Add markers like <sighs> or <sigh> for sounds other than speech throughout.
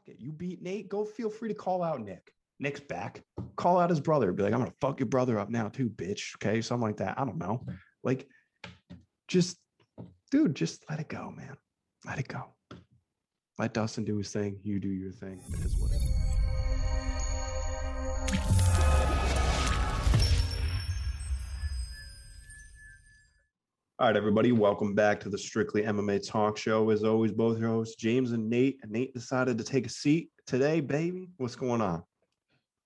fuck it. You beat Nate. Go feel free to call out Nick. Nick's back. Call out his brother. Be like, I'm gonna fuck your brother up now too, bitch. Okay, something like that. I don't know. Like, just, dude, just let it go, man. Let it go. Let Dustin do his thing. You do your thing. It is what it is. All right, everybody, welcome back to the Strictly MMA Talk Show. As always, both your hosts, James and Nate. And Nate decided to take a seat today, baby. What's going on?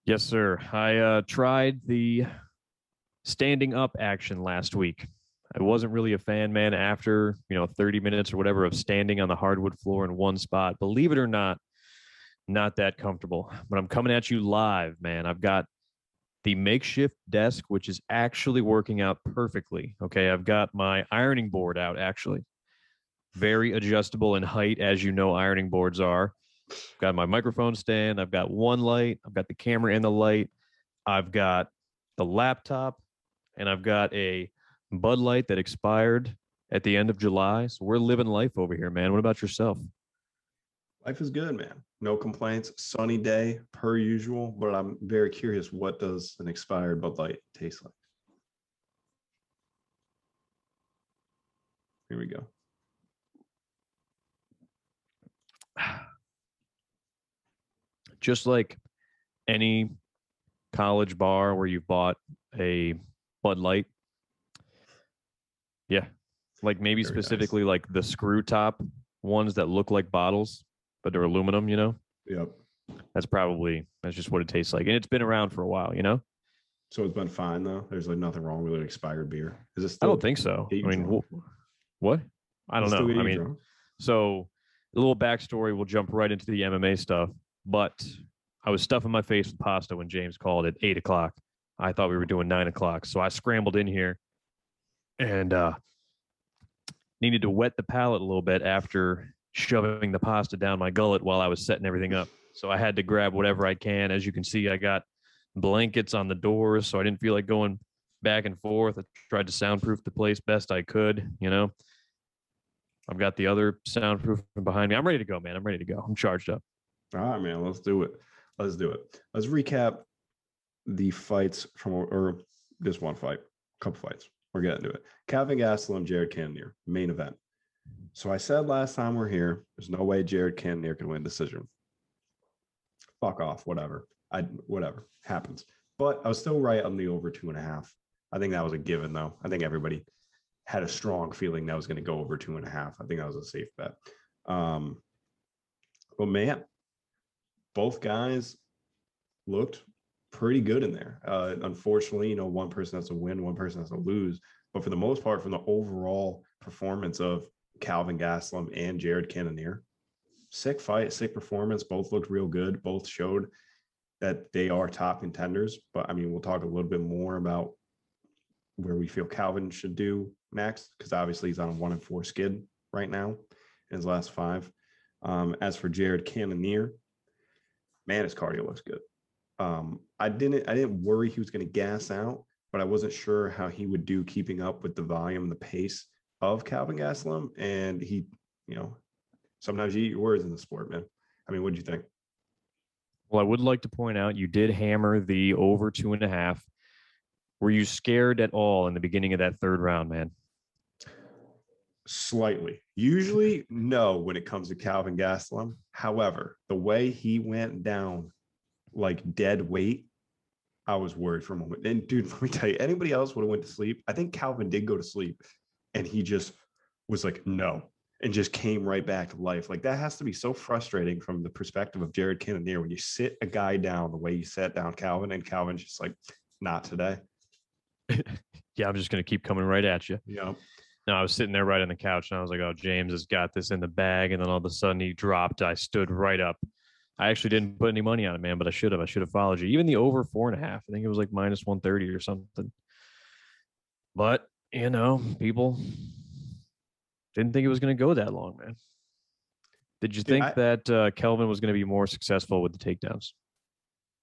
Yes, sir. I uh, tried the standing up action last week. I wasn't really a fan, man. After you know, 30 minutes or whatever of standing on the hardwood floor in one spot, believe it or not, not that comfortable. But I'm coming at you live, man. I've got the makeshift desk, which is actually working out perfectly. Okay, I've got my ironing board out actually, very adjustable in height, as you know, ironing boards are. I've got my microphone stand. I've got one light. I've got the camera and the light. I've got the laptop, and I've got a Bud Light that expired at the end of July. So we're living life over here, man. What about yourself? Life is good, man. No complaints. Sunny day per usual, but I'm very curious. What does an expired Bud Light taste like? Here we go. <sighs> Just like any college bar where you've bought a Bud Light. Yeah. Like maybe Very nice. specifically like the screw top ones that look like bottles, but they're aluminum, you know? Yep. That's probably that's just what it tastes like. And it's been around for a while, you know? So it's been fine though. There's like nothing wrong with an expired beer. Is it I don't think so. I mean, wh- what? I don't know. I mean, drunk? so a little backstory. We'll jump right into the MMA stuff. But I was stuffing my face with pasta when James called at eight o'clock. I thought we were doing nine o'clock, so I scrambled in here and uh, needed to wet the palate a little bit after shoving the pasta down my gullet while I was setting everything up. So I had to grab whatever I can. As you can see, I got blankets on the doors, so I didn't feel like going back and forth. I tried to soundproof the place best I could, you know. I've got the other soundproof behind me. I'm ready to go, man. I'm ready to go. I'm charged up. All right, man. Let's do it. Let's do it. Let's recap the fights from or this one fight, couple fights. We're getting to it. Calvin Gastelum, Jared Cannonier, main event. So I said last time we're here, there's no way Jared Cannonier can win decision. Fuck off, whatever. I whatever happens. But I was still right on the over two and a half. I think that was a given though. I think everybody had a strong feeling that was going to go over two and a half. I think that was a safe bet. Um, but man, both guys looked pretty good in there. Uh, unfortunately, you know, one person has to win, one person has to lose. But for the most part, from the overall performance of Calvin Gaslam and Jared Cannonier, sick fight, sick performance. Both looked real good. Both showed that they are top contenders. But I mean, we'll talk a little bit more about where we feel Calvin should do next, because obviously he's on a one and four skid right now in his last five. Um, as for Jared Cannonier, man, his cardio looks good. Um, I didn't I didn't worry he was going to gas out, but I wasn't sure how he would do keeping up with the volume and the pace of Calvin Gastelum. And he, you know, sometimes you eat your words in the sport, man. I mean, what do you think? Well, I would like to point out you did hammer the over two and a half. Were you scared at all in the beginning of that third round, man? Slightly. Usually, no, when it comes to Calvin Gastelum. However, the way he went down like dead weight, I was worried for a moment. And dude, <laughs> let me tell you, anybody else would have went to sleep. I think Calvin did go to sleep, and he just was like, no, and just came right back to life. Like that has to be so frustrating from the perspective of Jared Cannonier when you sit a guy down the way you sat down Calvin, and Calvin's just like, not today. <laughs> Yeah, I'm just going to keep coming right at you. yeah No, I was sitting there right on the couch and I was like, oh, James has got this in the bag. And then all of a sudden he dropped. I stood right up. I actually didn't put any money on it, man, but I should have. I should have followed you. Even the over four and a half, I think it was like minus 130 or something. But, you know, people didn't think it was going to go that long, man. Did you Dude, think I- that uh, Kelvin was going to be more successful with the takedowns?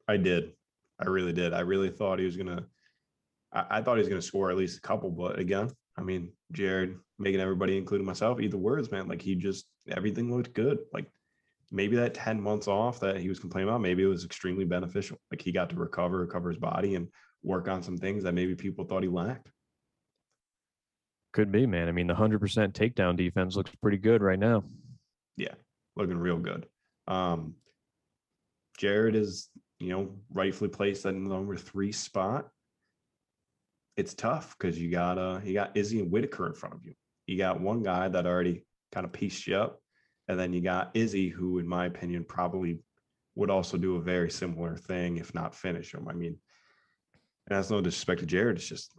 I did. I really did. I really thought he was gonna. I, I thought he was gonna score at least a couple, but again, I mean, Jared making everybody, including myself, eat the words, man. Like he just everything looked good. Like maybe that 10 months off that he was complaining about, maybe it was extremely beneficial. Like he got to recover, recover his body and work on some things that maybe people thought he lacked. Could be, man. I mean, the 100% takedown defense looks pretty good right now. Yeah, looking real good. Um, Jared is, you know, rightfully placed at the number three spot. It's tough because you got uh you got Izzy and Whittaker in front of you. You got one guy that already kind of pieced you up, and then you got Izzy, who, in my opinion, probably would also do a very similar thing, if not finish him. I mean, and that's no disrespect to Jared. It's just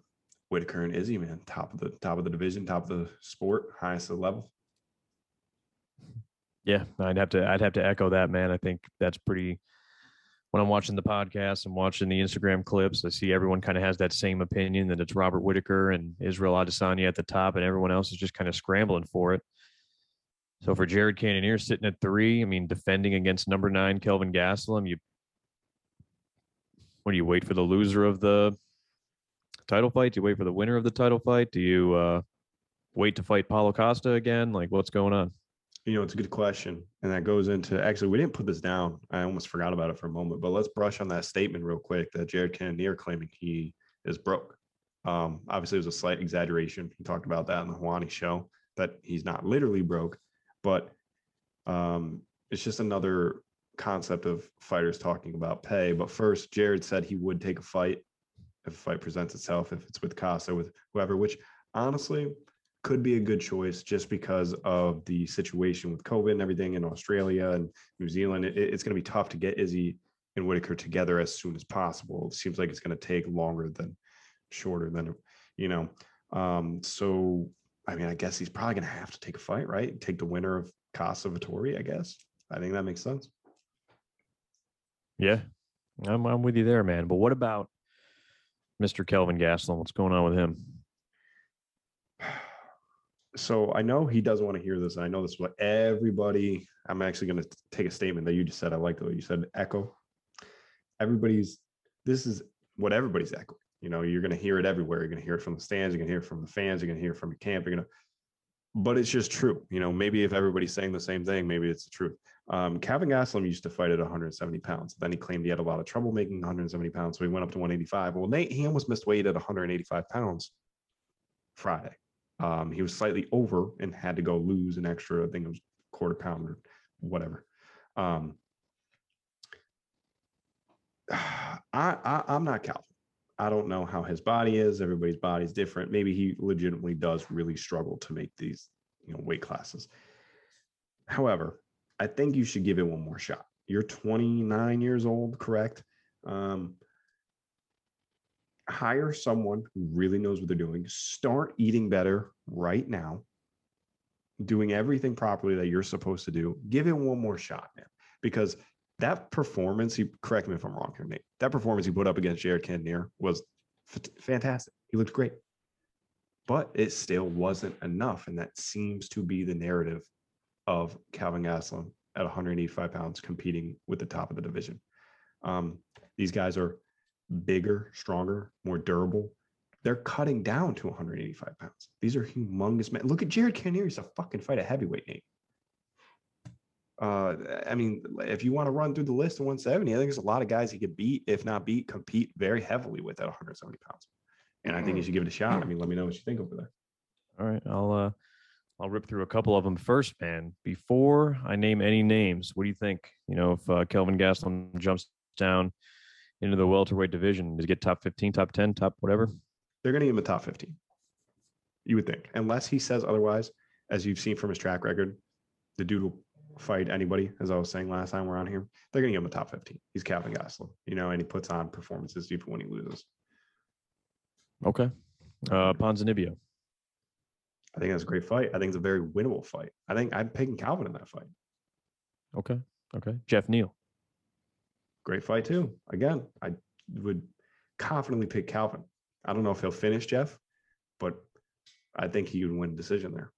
Whittaker and Izzy, man, top of the top of the division, top of the sport, highest of level. Yeah, I'd have to I'd have to echo that, man. I think that's pretty when I'm watching the podcast and watching the Instagram clips, I see everyone kind of has that same opinion that it's Robert Whittaker and Israel Adesanya at the top, and everyone else is just kind of scrambling for it. So for Jared Cannonier sitting at three, I mean, defending against number nine Kelvin Gastelum, you what do you wait for the loser of the title fight? Do you wait for the winner of the title fight? Do you uh, wait to fight Paulo Costa again? Like, what's going on? You know, it's a good question. And that goes into actually, we didn't put this down. I almost forgot about it for a moment, but let's brush on that statement real quick that Jared Cannonier claiming he is broke. Um, obviously, it was a slight exaggeration. He talked about that in the Helwani show that he's not literally broke, but um, it's just another concept of fighters talking about pay. But first, Jared said he would take a fight if a fight presents itself, if it's with Costa, with whoever, which honestly could be a good choice just because of the situation with COVID and everything in Australia and New Zealand. It, it's going to be tough to get Izzy and Whittaker together as soon as possible. It seems like it's going to take longer than shorter than, you know. Um, so, I mean, I guess he's probably going to have to take a fight, right? Take the winner of Costa Vettori, I guess. I think that makes sense. Yeah, I'm, I'm with you there, man. But what about Mr. Kelvin Gastelum? What's going on with him? so I know he doesn't want to hear this. I know this is what everybody, I'm actually going to take a statement that you just said. I like way you said echo. Everybody's, this is what everybody's echoing. You know, you're going to hear it everywhere. You're going to hear it from the stands. You're going to hear it from the fans. You're going to hear it from your camp. You're going to, but it's just true. You know, maybe if everybody's saying the same thing, maybe it's the truth. Um, Calvin Gastelum used to fight at 170 pounds. Then he claimed he had a lot of trouble making 170 pounds. So he went up to 185. Well, Nate, he almost missed weight at 185 pounds Friday. Um, he was slightly over and had to go lose an extra, I think it was quarter pound or whatever. Um, <sighs> I, I I'm not Calvin. I don't know how his body is. Everybody's body is different. Maybe he legitimately does really struggle to make these, you know, weight classes. However, I think you should give it one more shot. You're 29 years old, correct? Um, hire someone who really knows what they're doing. Start eating better right now, doing everything properly that you're supposed to do. Give it one more shot, man. Because that performance, he correct me if I'm wrong here, Nate. That performance he put up against Jared Cannonier was f- fantastic. He looked great. But it still wasn't enough. And that seems to be the narrative of Calvin Gastelum at 185 pounds competing with the top of the division. Um, these guys are bigger, stronger, more durable. They're cutting down to 185 pounds. These are humongous men. Look at Jared Cannonier. He's a fucking fight a heavyweight, Nate. Uh, I mean, if you want to run through the list of 170, I think there's a lot of guys he could beat, if not beat, compete very heavily with at 170 pounds. And I think you should give it a shot. I mean, let me know what you think over there. All right, I'll uh, I'll rip through a couple of them first, man. Before I name any names, what do you think? You know, if uh, Kelvin Gastelum jumps down into the welterweight division, does he get top 15, top 10, top whatever? They're going to give him a top 15. You would think, unless he says otherwise, as you've seen from his track record, the dude will fight anybody. As I was saying last time we're on here, they're going to give him a top 15. He's Calvin Gastelum, you know, and he puts on performances even when he loses. Okay. Uh, Ponzinibbio. I think that's a great fight. I think it's a very winnable fight. I think I'm picking Calvin in that fight. Okay. Okay. Jeff Neal. Great fight too. Again, I would confidently pick Calvin. I don't know if he'll finish Jeff, but I think he would win a decision there.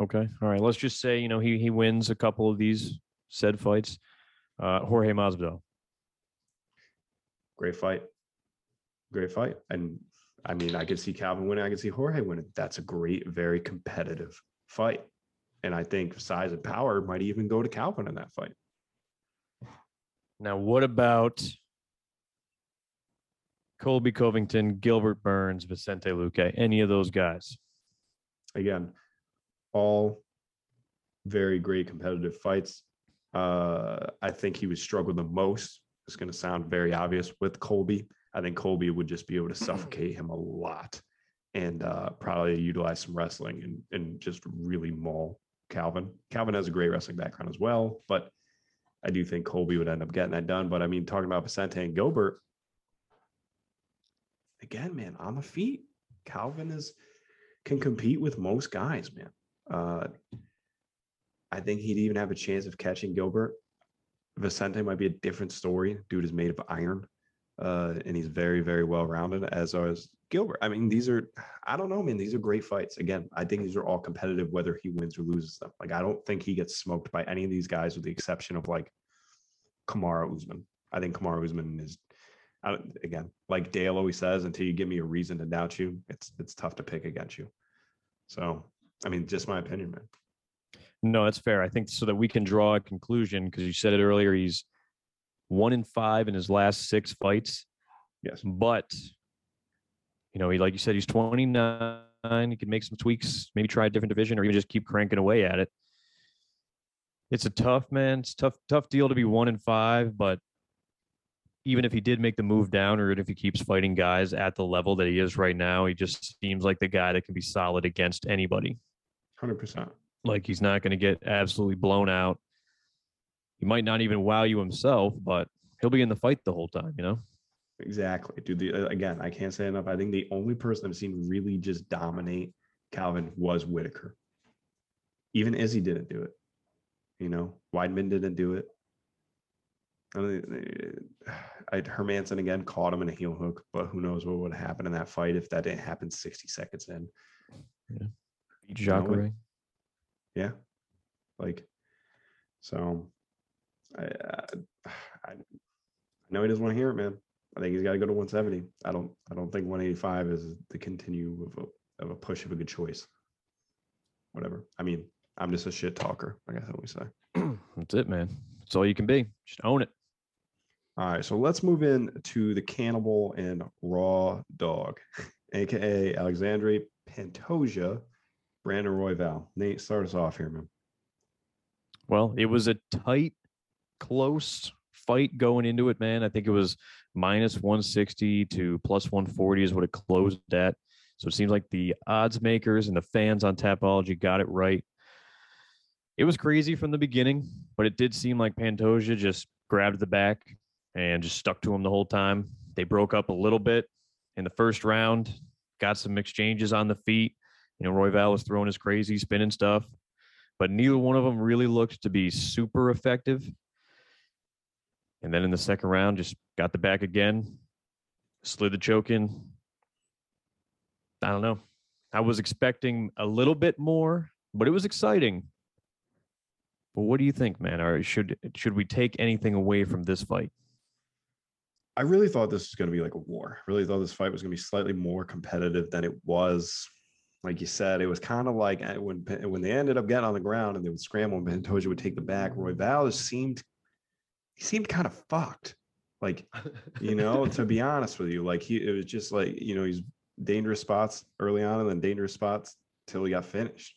Okay. All right. Let's just say, you know, he he wins a couple of these said fights. Uh, Jorge Masvidal. Great fight. Great fight. And I mean, I could see Calvin winning. I could see Jorge winning. That's a great, very competitive fight. And I think size and power might even go to Calvin in that fight. Now, what about Colby Covington, Gilbert Burns, Vicente Luque, any of those guys? Again, all very great competitive fights. Uh, I think he would struggle the most. It's going to sound very obvious with Colby. I think Colby would just be able to <laughs> suffocate him a lot and uh, probably utilize some wrestling and, and just really maul Calvin. Calvin has a great wrestling background as well, but I do think Colby would end up getting that done. But I mean, talking about Vicente and Gilbert, again, man, on the feet, Calvin is can compete with most guys, man. Uh, I think he'd even have a chance of catching Gilbert. Vicente might be a different story. Dude is made of iron, uh, and he's very, very well rounded. As as Gilbert. I mean, these are I don't know, man. These are great fights. Again, I think these are all competitive, whether he wins or loses them. Like I don't think he gets smoked by any of these guys, with the exception of like Kamaru Usman. I think Kamaru Usman is again, like Dale always says, until you give me a reason to doubt you, it's it's tough to pick against you. So, I mean, just my opinion, man. No, that's fair. I think so that we can draw a conclusion because you said it earlier. He's one in five in his last six fights. Yes, but you know, he like you said, he's 29. He can make some tweaks, maybe try a different division, or even just keep cranking away at it. It's a tough man. It's tough, tough deal to be one in five, but even if he did make the move down or if he keeps fighting guys at the level that he is right now, he just seems like the guy that can be solid against anybody. 100%. Like he's not going to get absolutely blown out. He might not even wow you himself, but he'll be in the fight the whole time, you know? Exactly. Dude, the, uh, again, I can't say enough. I think the only person I've seen really just dominate Calvin was Whittaker. Even Izzy didn't do it. You know, Weidman didn't do it. I, I Hermansson again caught him in a heel hook, but who knows what would happen in that fight if that didn't happen 60 seconds in. Yeah. Jacare. Yeah. Like, so I, uh, <sighs> I, I know he doesn't want to hear it, man. I think he's got to go to 170. I don't, I don't think 185 is the continue of a, of a push of a good choice. Whatever. I mean, I'm just a shit talker. I guess we say. <clears throat> That's it, man. That's all you can be. Just own it. All right, so let's move in to the cannibal and raw dog, <laughs> aka Alexandre Pantoja, Brandon Royval. Nate, start us off here, man. Well, it was a tight, close fight going into it, man. I think it was minus 160 to plus 140 is what it closed at. So it seems like the odds makers and the fans on Tapology got it right. It was crazy from the beginning, but it did seem like Pantoja just grabbed the back, and just stuck to him the whole time. They broke up a little bit in the first round, got some exchanges on the feet. You know, Royval was throwing his crazy spinning stuff, but neither one of them really looked to be super effective. And then in the second round, just got the back again, slid the choke in. I don't know. I was expecting a little bit more, but it was exciting. But what do you think, man? Or should should we take anything away from this fight? I really thought this was going to be like a war. I really thought this fight was going to be slightly more competitive than it was. Like you said, it was kind of like eh, when when they ended up getting on the ground and they would scramble and Pantoja would take the back. Royval seemed he seemed kind of fucked. Like, <laughs> you know, to be honest with you, like he it was just like, you know, he's dangerous spots early on and then dangerous spots till he got finished.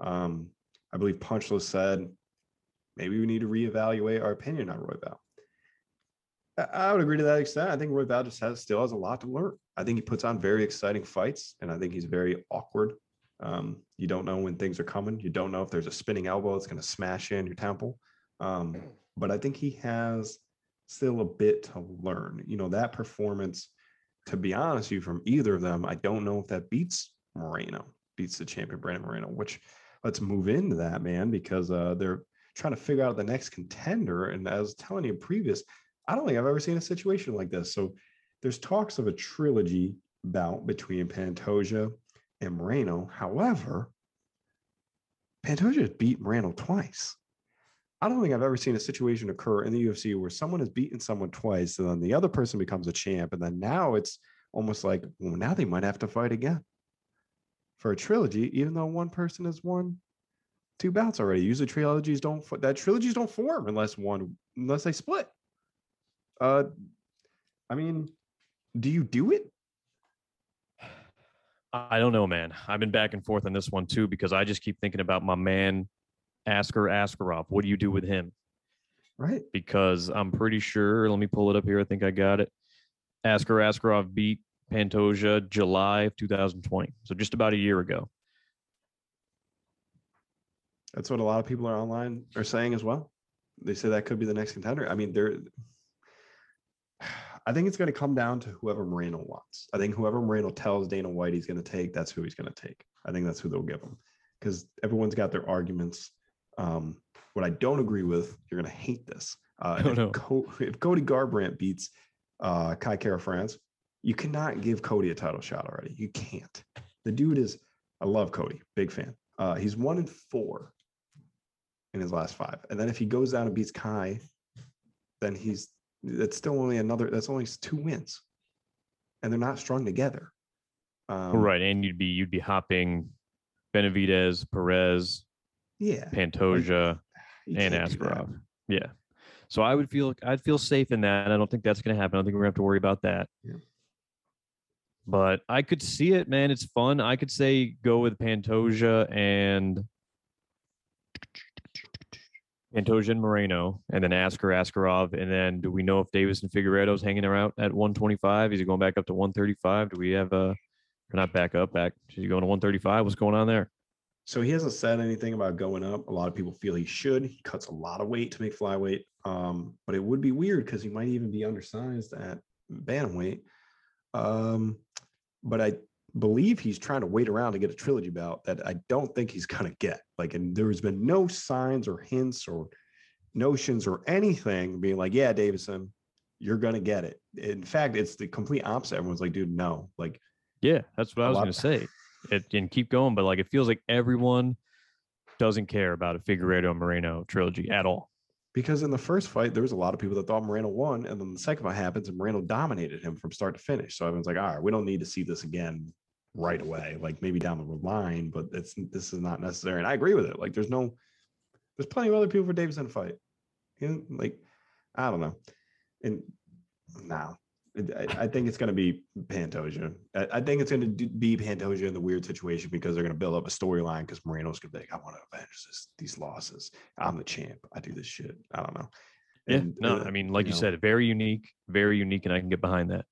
Um, I believe Punchless said maybe we need to reevaluate our opinion on Royval. I would agree to that extent. I think Royval just has still has a lot to learn. I think he puts on very exciting fights, and I think he's very awkward. Um, you don't know when things are coming. You don't know if there's a spinning elbow that's going to smash in your temple. Um, but I think he has still a bit to learn. You know, that performance, to be honest you, from either of them, I don't know if that beats Moreno, beats the champion Brandon Moreno, which let's move into that, man, because uh, they're trying to figure out the next contender. And as telling you previous, I don't think I've ever seen a situation like this. So there's talks of a trilogy bout between Pantoja and Moreno. However, Pantoja beat Moreno twice. I don't think I've ever seen a situation occur in the UFC where someone has beaten someone twice and then the other person becomes a champ. And then now it's almost like, well, now they might have to fight again for a trilogy, even though one person has won two bouts already. Usually trilogies don't that trilogies don't form unless one unless they split. Uh, I mean, do you do it? I don't know, man. I've been back and forth on this one too because I just keep thinking about my man Askar Askarov. What do you do with him? Right. Because I'm pretty sure. Let me pull it up here. I think I got it. Askar Askarov beat Pantoja July of 2020, so just about a year ago. That's what a lot of people are online are saying as well. They say that could be the next contender. I mean, they're. I think it's going to come down to whoever Moreno wants. I think whoever Moreno tells Dana White he's going to take, that's who he's going to take. I think that's who they'll give him because everyone's got their arguments. Um, what I don't agree with, you're going to hate this. Uh, <laughs> Oh, if, no. Co- if Cody Garbrandt beats uh, Kai Kara France, you cannot give Cody a title shot already. You can't. The dude is, I love Cody, big fan. Uh, he's one in four in his last five. And then if he goes down and beats Kai, then he's that's still only another that's only two wins. And they're not strung together. Um, right, and you'd be you'd be hopping Benavidez, Perez, Yeah. Pantoja, <sighs> you and can't do that. Askarov. Yeah. So I would feel I'd feel safe in that. I don't think that's going to happen. I don't think we're going to have to worry about that. Yeah. But I could see it, man. It's fun. I could say go with Pantoja and Pantoja and Moreno, and then Askar Askarov, and then do we know if Deiveson Figueiredo's hanging around at 125? Is he going back up to 135? Do we have a? Not back up, back. Is he going to 135? What's going on there? So he hasn't said anything about going up. A lot of people feel he should. He cuts a lot of weight to make flyweight. Um, but it would be weird because he might even be undersized at bantamweight. Um, but I believe he's trying to wait around to get a trilogy bout that I don't think he's gonna get. Like, and there's been no signs or hints or notions or anything being like, yeah, Deiveson, you're gonna get it. In fact, it's the complete opposite. Everyone's like, dude, no. Like, Yeah, that's what I was going to say. It, and keep going, but like it feels like everyone doesn't care about a Figueiredo Moreno trilogy at all. Because in the first fight, there was a lot of people that thought Moreno won, and then the second fight happens, and Moreno dominated him from start to finish. So everyone's like, "All right, we don't need to see this again right away. Like maybe down the line, but it's this is not necessary." And I agree with it. Like, there's no, there's plenty of other people for Deiveson to fight. You know, like I don't know, and now I, I think it's going to be Pantoja. I, I think it's going to be Pantoja in the weird situation because they're going to build up a storyline because Moreno's going to be like, "I want to avenge this, these losses. I'm the champ. I do this shit." I don't know. Yeah, no, uh, I mean, like you, know, said, very unique, very unique, and I can get behind that.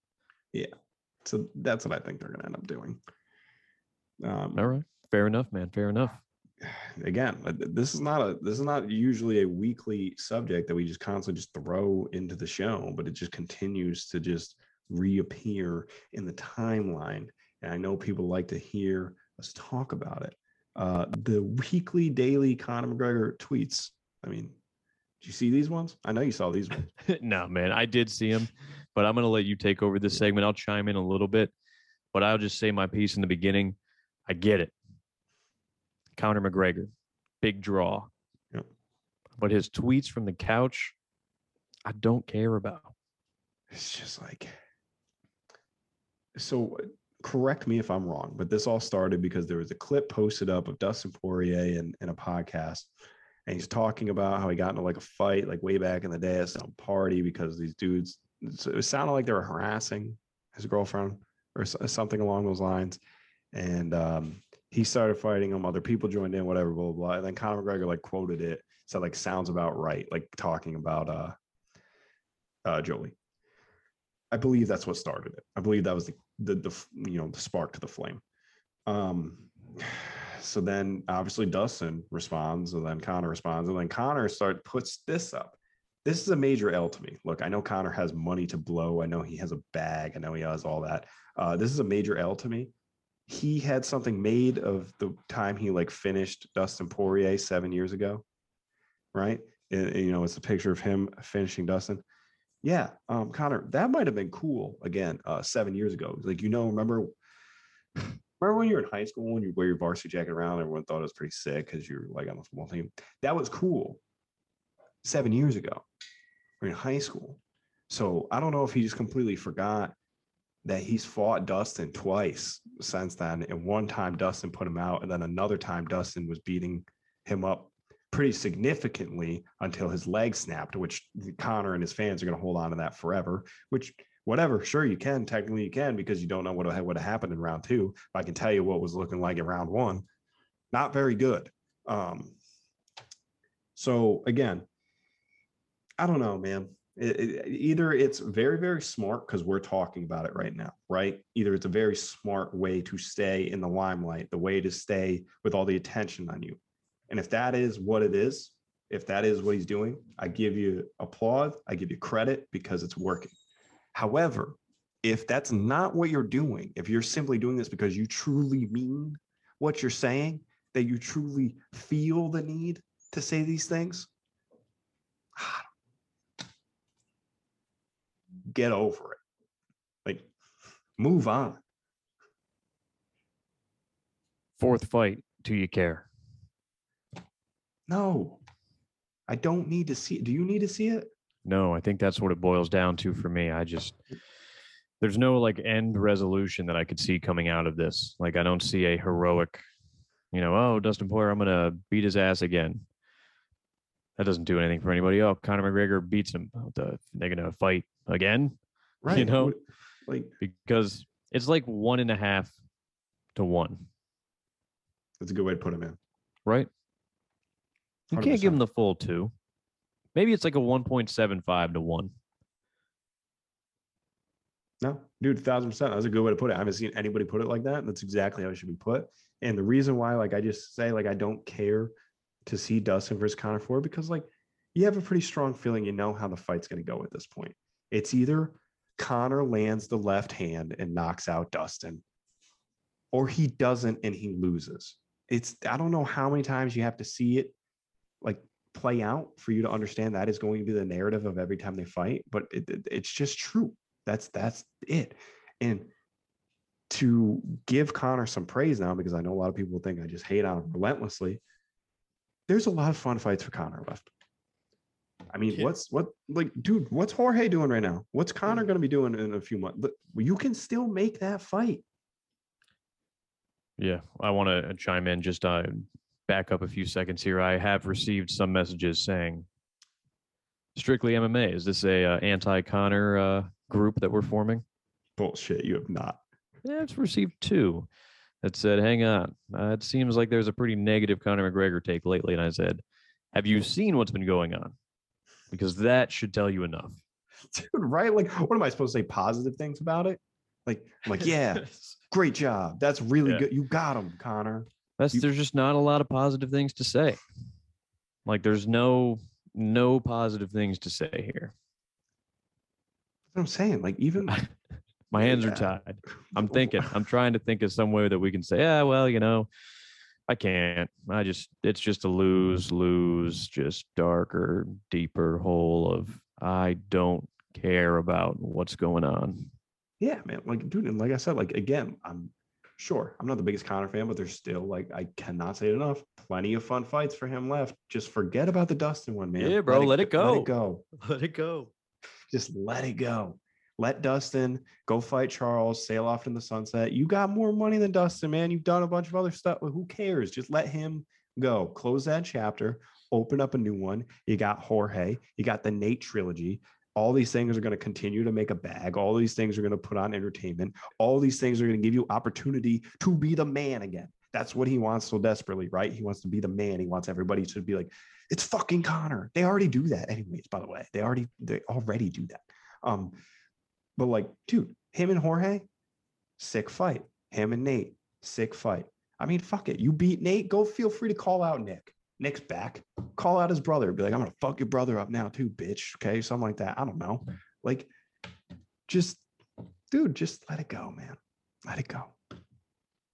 So that's what I think they're going to end up doing. Um, All right, fair enough, man. Fair enough. <sighs> again, uh, this is not a this is not usually a weekly subject that we just constantly just throw into the show, but it just continues to just reappear in the timeline. And I know people like to hear us talk about it. Uh, the weekly, daily Conor McGregor tweets. I mean, do you see these ones? I know you saw these ones. <laughs> no, man, I did see him, <laughs> but I'm going to let you take over this segment. I'll chime in a little bit, but I'll just say my piece in the beginning. I get it. Conor McGregor, big draw. Yep. But his tweets from the couch, I don't care about. It's just like so correct me if I'm wrong, but this all started because there was a clip posted up of Dustin Poirier in, in a podcast. And he's talking about how he got into like a fight like way back in the day at some party because these dudes it sounded like they were harassing his girlfriend or something along those lines. And um, he started fighting them. Other people joined in, whatever, blah, blah, blah. And then Conor McGregor like quoted it, said like sounds about right, like talking about uh uh Jolie. I believe that's what started it. I believe that was the the, the you know the spark to the flame. Um, so then obviously Dustin responds, and then Conor responds, and then Conor start puts this up. This is a major L to me. Look, I know Conor has money to blow. I know he has a bag. I know he has all that. Uh, this is a major L to me. He had something made of the time he like finished Dustin Poirier seven years ago, right? And, and, you know, it's a picture of him finishing Dustin. Yeah, um, Conor, that might have been cool again uh, seven years ago. Like you know, remember, remember when you were in high school and you wear your varsity jacket around, everyone thought it was pretty sick because you're like on the football team. That was cool seven years ago. We're in high school, so I don't know if he just completely forgot that he's fought Dustin twice since then, and one time Dustin put him out, and then another time Dustin was beating him up pretty significantly until his leg snapped, which Conor and his fans are going to hold on to that forever, which whatever, sure you can, technically you can, because you don't know what would have happened in round two. But I can tell you what was looking like in round one. Not very good. Um, so again, I don't know, man. It, it, either it's very, very smart because we're talking about it right now, right? Either it's a very smart way to stay in the limelight, the way to stay with all the attention on you. And if that is what it is, if that is what he's doing, I give you applause, I give you credit because it's working. However, if that's not what you're doing, if you're simply doing this because you truly mean what you're saying, that you truly feel the need to say these things, get over it. Like, move on. Fourth fight. Do you care? No, I don't need to see it. Do you need to see it? No, I think that's what it boils down to for me. I just, there's no like end resolution that I could see coming out of this. Like, I don't see a heroic, you know, oh, Dustin Poirier, I'm going to beat his ass again. That doesn't do anything for anybody. Oh, Conor McGregor beats him. Oh, they're going to fight again. <laughs> Right. You know, like because it's like one and a half to one. That's a good way to put him in. Right. You can not give him the full two. Maybe it's like a 1.75 to one. No, dude, thousand percent. That's a good way to put it. I haven't seen anybody put it like that. That's exactly how it should be put. And the reason why, like, I just say, like, I don't care to see Dustin versus Conor for because, like, you have a pretty strong feeling you know how the fight's going to go at this point. It's either Conor lands the left hand and knocks out Dustin, or he doesn't and he loses. It's I don't know how many times you have to see it like play out for you to understand that is going to be the narrative of every time they fight, but it, it, it's just true. That's that's it. And to give Conor some praise now, because I know a lot of people think I just hate on him relentlessly. There's a lot of fun fights for Conor left. I mean, yeah. what's what like, dude? What's Jorge doing right now? What's Conor going to be doing in a few months? You can still make that fight. Yeah, I want to chime in. Just uh, back up a few seconds here. I have received some messages saying, "Strictly MMA." Is this a uh, anti-Conor uh, group that we're forming? Bullshit. You have not. Yeah, I've received two that said, "Hang on, uh, it seems like there's a pretty negative Conor McGregor take lately." And I said, "Have you seen what's been going on?" Because that should tell you enough. <laughs> Dude, right? Like, what am I supposed to say? Positive things about it? Like, I'm like, <laughs> yeah, great job. That's really yeah. good. You got him, Conor. That's you, there's just not a lot of positive things to say. Like, there's no no positive things to say here. That's what I'm saying. Like, even <laughs> my hands yeah. are tied. I'm thinking. I'm trying to think of some way that we can say, yeah, well, you know, I can't. I just it's just a lose lose, just darker, deeper hole of I don't care about what's going on. Yeah, man. Like, dude, and like I said, like again, I'm sure I'm not the biggest Conor fan, but there's still like I cannot say it enough. Plenty of fun fights for him left. Just forget about the Dustin one, man. Yeah, bro. Let, let it, go. Let it go. <laughs> Let it go. Just let it go. Let Dustin go fight Charles, sail off in the sunset. You got more money than Dustin, man. You've done a bunch of other stuff. Who cares? Just let him go. Close that chapter, open up a new one. You got Jorge, you got the Nate trilogy all these things are going to continue to make a bag. All these things are going to put on entertainment. All these things are going to give you opportunity to be the man again. That's what he wants so desperately, right? He wants to be the man. He wants everybody to be like, it's fucking Conor. They already do that, anyways. By the way, they already they already do that. Um, but like, dude, him and Jorge, sick fight. Him and Nate, sick fight. I mean, fuck it. You beat Nate. Go feel free to call out Nick. Nick's back. Call out his brother. Be like, I'm gonna fuck your brother up now too, bitch. Okay, something like that. I don't know. Like, just, dude, just let it go, man. Let it go.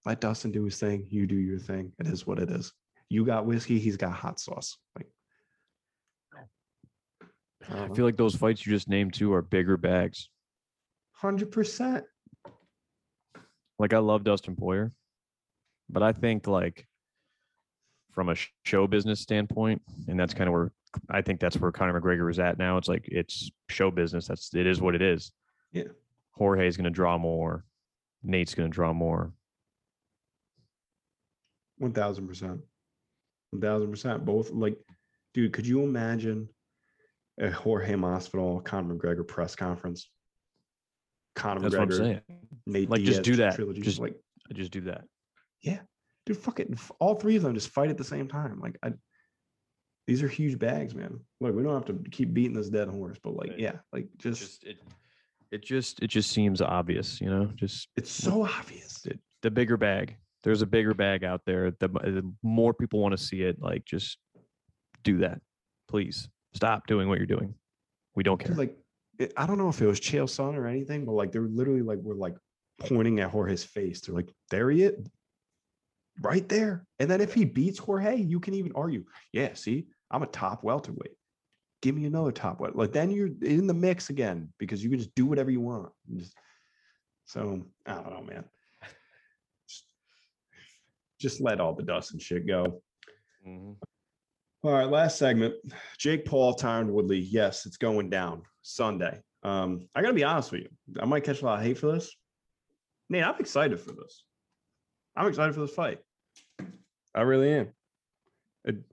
Let Dustin do his thing. You do your thing. It is what it is. You got whiskey. He's got hot sauce. Like, I, I feel like those fights you just named too are bigger bags. Hundred percent. Like I love Dustin Poirier, but I think like from a show business standpoint, and that's kind of where I think that's where Conor McGregor is at now. It's like it's show business. That's it is what it is. Yeah. Jorge is going to draw more. Nate's going to draw more. One thousand percent. One thousand percent. Both like, dude, could you imagine a Jorge Masvidal, Conor McGregor press conference? Conor That's what I'm McGregor, saying. Nate Like, just uh, do that. trilogy. Just- like, I just do that. Yeah, dude, fuck it. All three of them just fight at the same time. Like, I, these are huge bags, man. Look, we don't have to keep beating this dead horse, but like, yeah, like just, Just it, it just it just seems obvious, you know. Just it's so obvious. the, the bigger bag. There's a bigger bag out there. The, the more people want to see it, like just do that, please. Stop doing what you're doing. We don't care. Like it, I don't know if it was Chael Sonnen or anything, but like they're literally like we're like pointing at Jorge's face. They're like, there he is, right there. And then if he beats Jorge, you can even argue, yeah, see, I'm a top welterweight. Give me another top welter. Like then you're in the mix again because you can just do whatever you want. Just- so I don't know, man. Just, just let all the dust and shit go. Mhm. All right, last segment. Jake Paul, Tyron Woodley. Yes, it's going down Sunday. Um, I gotta be honest with you. I might catch a lot of hate for this. Nate, I'm excited for this. I'm excited for this fight. I really am.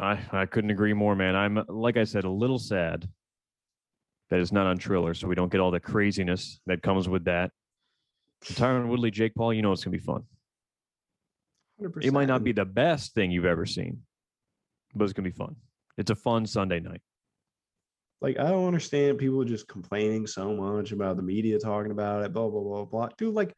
I I couldn't agree more, man. I'm like I said, a little sad that it's not on Triller, so we don't get all the craziness that comes with that. Tyron Woodley, Jake Paul, you know it's gonna be fun. 100%. It might not be the best thing you've ever seen, but it's gonna be fun. It's a fun Sunday night. Like I don't understand people just complaining so much about the media talking about it, blah blah blah blah. Dude, like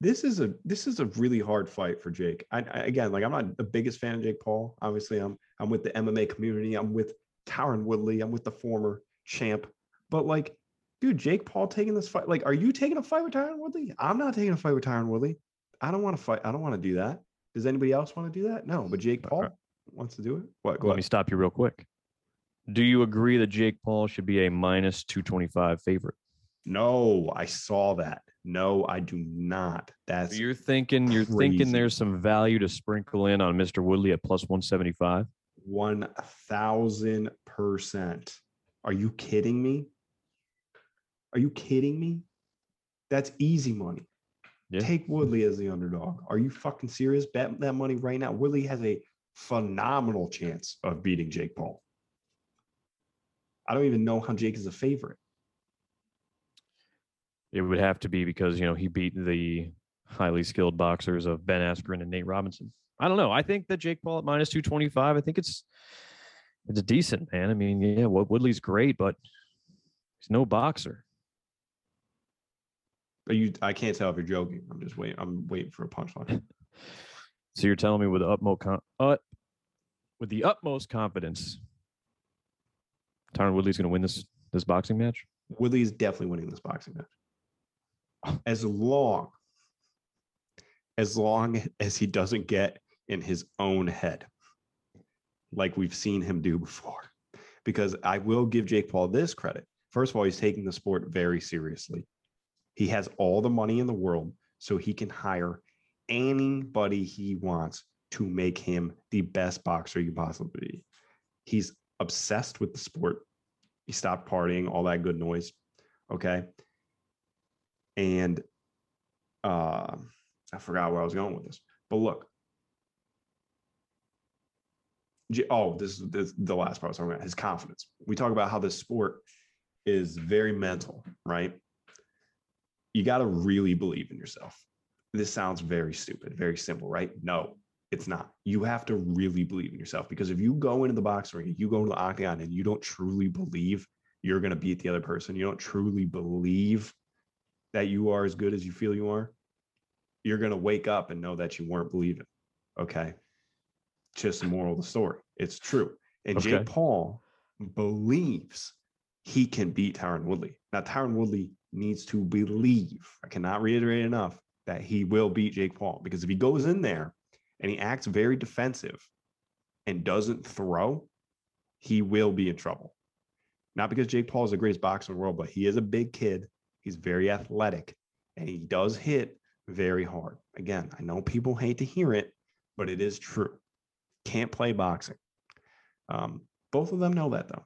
this is a this is a really hard fight for Jake. I, I again, like I'm not the biggest fan of Jake Paul. Obviously, I'm I'm with the MMA community. I'm with Tyron Woodley. I'm with the former champ. But like, dude, Jake Paul taking this fight. Like, are you taking a fight with Tyron Woodley? I'm not taking a fight with Tyron Woodley. I don't want to fight. I don't want to do that. Does anybody else want to do that? No, but Jake Paul wants to do it. What? Go Let ahead. me stop you real quick. Do you agree that Jake Paul should be a minus 225 favorite? No, I saw that. No, I do not. That's You're thinking you're crazy. thinking there's some value to sprinkle in on Mr. Woodley at plus 175. one thousand percent. Are you kidding me? Are you kidding me? That's easy money. Yeah. Take Woodley as the underdog. Are you fucking serious? Bet that money right now. Woodley has a phenomenal chance of beating Jake Paul. I don't even know how Jake is a favorite. It would have to be because you know he beat the highly skilled boxers of Ben Askren and Nate Robinson. I don't know. I think that Jake Paul at minus 225, I think it's it's a decent, man. I mean, yeah, Wood- Woodley's great, but he's no boxer. Are you I can't tell if you're joking. I'm just waiting. I'm waiting for a punchline. <laughs> So you're telling me with the utmost uh, with the utmost confidence, Tyron Woodley's going to win this this boxing match? Woodley is definitely winning this boxing match. <sighs> As long, as long as he doesn't get in his own head, like we've seen him do before. Because I will give Jake Paul this credit. First of all, he's taking the sport very seriously. He has all the money in the world, so he can hire anybody he wants to make him the best boxer you possibly be. He's obsessed with the sport he stopped partying, all that good noise. Okay. And uh I forgot where I was going with this. But look. Oh, this is the last part I was talking about his confidence. We talk about how this sport is very mental, right? You got to really believe in yourself. This sounds very stupid, very simple, right? No, it's not. You have to really believe in yourself because if you go into the boxing ring, you go into the octagon and you don't truly believe you're going to beat the other person, you don't truly believe that you are as good as you feel you are, you're going to wake up and know that you weren't believing. Okay. Just the moral of the story. It's true. And Okay. Jake Paul believes he can beat Tyron Woodley. Now, Tyron Woodley needs to believe, I cannot reiterate enough, that he will beat Jake Paul because if he goes in there and he acts very defensive and doesn't throw, he will be in trouble. Not because Jake Paul is the greatest boxer in the world, but he is a big kid. He's very athletic and he does hit very hard. Again, I know people hate to hear it, but it is true. Can't play boxing. Um, both of them know that though.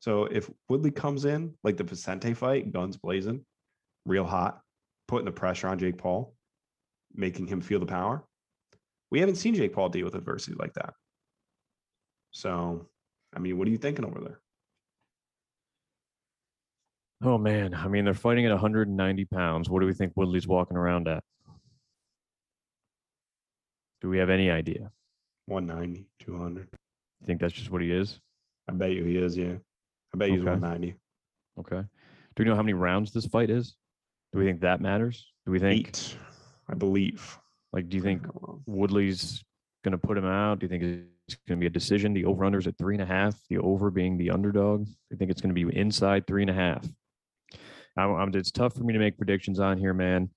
So if Woodley comes in like the Vicente fight, guns blazing, real hot, putting the pressure on Jake Paul, making him feel the power, We haven't seen Jake Paul deal with adversity like that. So, I mean, what are you thinking over there? Oh man, I mean they're fighting at 190 pounds. What do we think Woodley's walking around at? Do we have any idea? 190, 200. You think that's just what he is? I bet you he is, yeah. I bet he's Okay. 190. Okay. Do we know how many rounds this fight is? Do we think that matters? Do we think Eight, I believe. Like do you think Woodley's gonna put him out? Do you think it's gonna be a decision? The over unders at three and a half, the over being the underdog. I think it's gonna be inside three and a half? I'm, I'm it's tough for me to make predictions on here, man.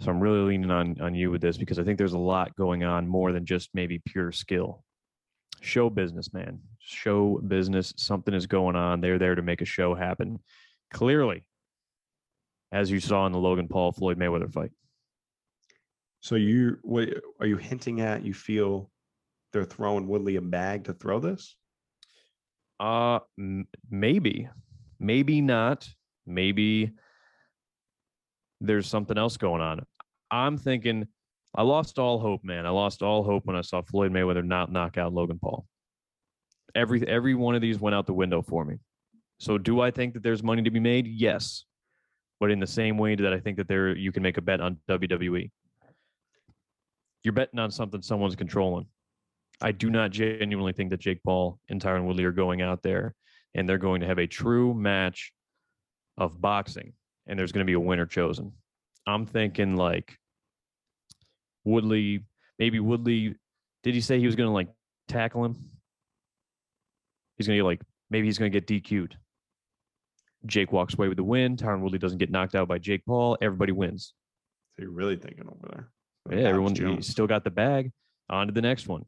So I'm really leaning on on you with this because I think there's a lot going on more than just maybe pure skill. Show business, man. Show business. Something is going on. They're there to make a show happen. Clearly, as you saw in the Logan Paul Floyd Mayweather fight. So you what are you hinting at? You feel they're throwing Woodley a bag to throw this? Uh, m- maybe, maybe not. Maybe there's something else going on. I'm thinking I lost all hope, man. I lost all hope when I saw Floyd Mayweather not knock out Logan Paul. Every every one of these went out the window for me. So do I think that there's money to be made? Yes. But in the same way that I think that there you can make a bet on WWE. You're betting on something someone's controlling. I do not genuinely think that Jake Paul and Tyron Woodley are going out there and they're going to have a true match of boxing and there's going to be a winner chosen. I'm thinking like Woodley, maybe Woodley, did he say he was going to like tackle him? He's going to like, maybe he's going to get DQ'd. Jake walks away with the win. Tyron Woodley doesn't get knocked out by Jake Paul. Everybody wins. So you're really thinking over there. Yeah, everyone still got the bag. On to the next one.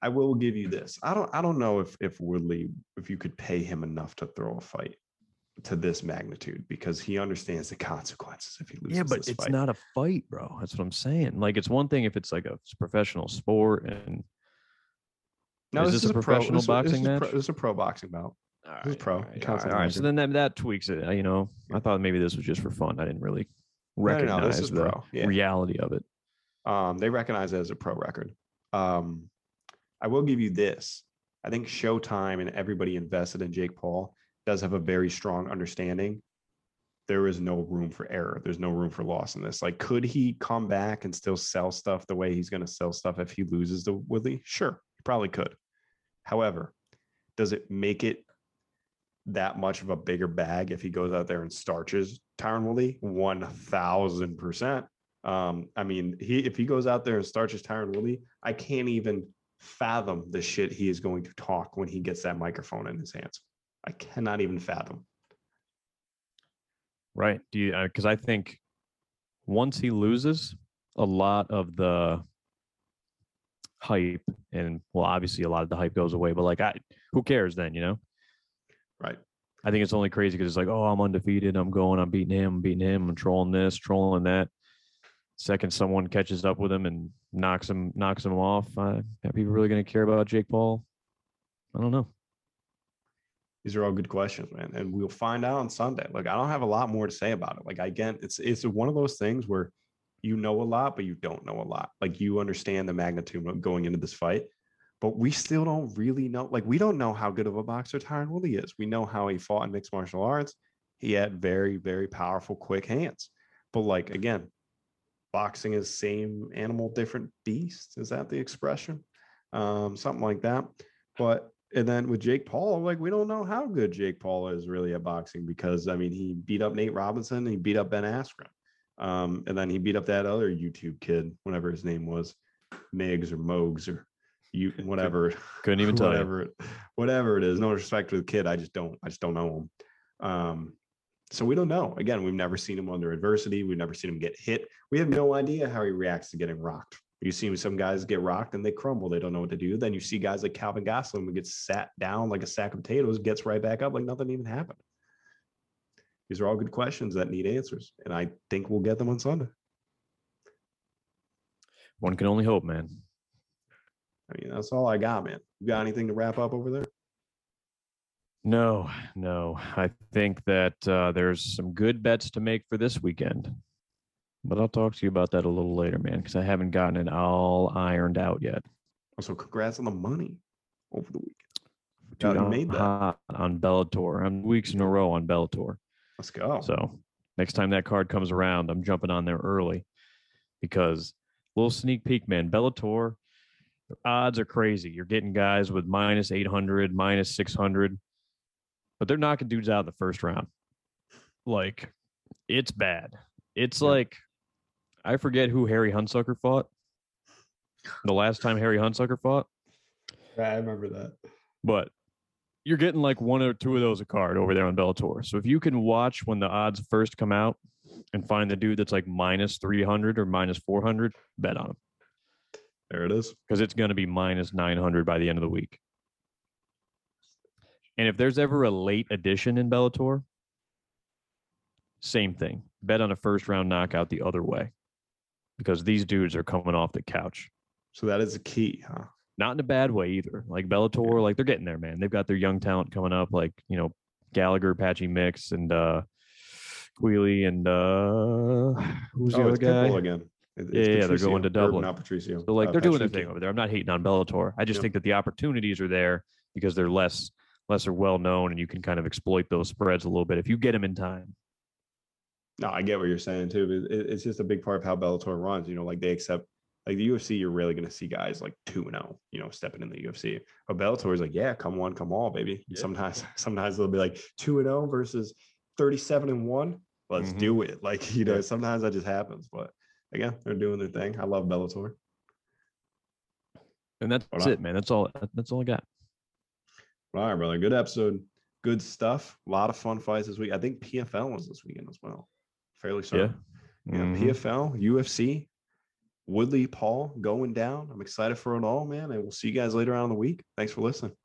I will give you this. I don't I don't know if if Woodley if you could pay him enough to throw a fight to this magnitude because he understands the consequences if he loses. Yeah, but it's fight. not a fight, bro. That's what I'm saying. Like it's one thing if it's like a professional sport and No, is this this a pro- professional this is- this boxing pro- match? This is a pro boxing bout. This is pro. All right, all right, So then that, that tweaks it. You know, I thought maybe this was just for fun. I didn't really No, no, recognize no, the pro. Yeah. reality of it. Um, they recognize it as a pro record. Um, I will give you this. I think Showtime and everybody invested in Jake Paul does have a very strong understanding. There is no room for error. There's no room for loss in this. Like, could he come back and still sell stuff the way he's going to sell stuff if he loses to Woodley? Sure, he probably could. However, does it make it that much of a bigger bag if he goes out there and starches Tyron Woodley? One thousand percent. Um, I mean, he if he goes out there and starches Tyron Woodley, I can't even fathom the shit he is going to talk when he gets that microphone in his hands. I cannot even fathom. Right. Do you, because I think once he loses, a lot of the hype and well, obviously a lot of the hype goes away, but like, I, who cares then, you know? Right. I think it's only crazy because it's like, oh, I'm undefeated. I'm going, I'm beating him, I'm beating him, I'm trolling this, trolling that. Second, someone catches up with him and knocks him, knocks him off. Uh, are people really going to care about Jake Paul? I don't know. These are all good questions, man. And we'll find out on Sunday. Like, I don't have a lot more to say about it. Like, again, it's it's one of those things where you know a lot, but you don't know a lot. Like, you understand the magnitude of going into this fight, but we still don't really know. Like, we don't know how good of a boxer Tyron Woodley is. We know how he fought in mixed martial arts. He had very, very powerful, quick hands. But like again, boxing is same animal, different beast. Is that the expression? Um, something like that. But and then with Jake Paul, like we don't know how good Jake Paul is really at boxing because I mean he beat up Nate Robinson, he beat up Ben Askren, um, and then he beat up that other YouTube kid, whatever his name was, Migs or Mogs or you whatever, <laughs> Couldn't even tell whatever, it, whatever it is. No respect to the kid, I just don't, I just don't know him. Um, so we don't know. Again, we've never seen him under adversity. We've never seen him get hit. We have no idea how he reacts to getting rocked. You see some guys get rocked and they crumble. They don't know what to do. Then you see guys like Kelvin Gastelum who gets sat down like a sack of potatoes, gets right back up like nothing even happened. These are all good questions that need answers. And I think we'll get them on Sunday. One can only hope, man. I mean, that's all I got, man. You got anything to wrap up over there? No, no. I think that uh, there's some good bets to make for this weekend. But I'll talk to you about that a little later, man, because I haven't gotten it all ironed out yet. Also, congrats on the money over the weekend. Dude, I'm made that. hot on Bellator. I'm weeks in a row on Bellator. Let's go. So next time that card comes around, I'm jumping on there early because little sneak peek, man. Bellator the odds are crazy. You're getting guys with minus 800, minus 600, but they're knocking dudes out in the first round. Like it's bad. It's Yeah. like I forget who Harry Hunsucker fought. The last time Harry Hunsucker fought, I remember that. but you're getting like one or two of those a card over there on Bellator. So if you can watch when the odds first come out and find the dude that's like minus 300 or minus 400, bet on him There it is. because it's going to be minus 900 by the end of the week. And if there's ever a late addition in Bellator, same thing. Bet on a first round knockout the other way because these dudes are coming off the couch. So that is the key, huh? not in a bad way either. Like Bellator, like they're getting there, man. They've got their young talent coming up, like you know Gallagher, Patchy Mix, and uh Queally, and uh who's the oh, other it's guy? Pitbull again. Yeah, it's yeah, they're going to Dublin. Not Patricio. So like uh, they're doing their thing over there. I'm not hating on Bellator. I just Yep. think that the opportunities are there because they're less lesser well known, and you can kind of exploit those spreads a little bit if you get them in time. No, I get what you're saying too. It, it's just a big part of how Bellator runs. You know, like they accept like the UFC, you're really going to see guys like two and zero. You know, stepping in the UFC. But Bellator is like, yeah, come one, come all, baby. Yeah. Sometimes, <laughs> sometimes they'll be like two and zero versus thirty-seven and one. Let's Mhm. do it. Like you know, sometimes that just happens. But again, they're doing their thing. I love Bellator. And that's it, man. That's all. That's all I got. All right, brother. Good episode. Good stuff. A lot of fun fights this week. I think PFL was this weekend as well. Fairly certain. Yeah, Mhm. PFL, UFC, Woodley Paul going down. I'm excited for it all, man. And we'll see you guys later on in the week. Thanks for listening.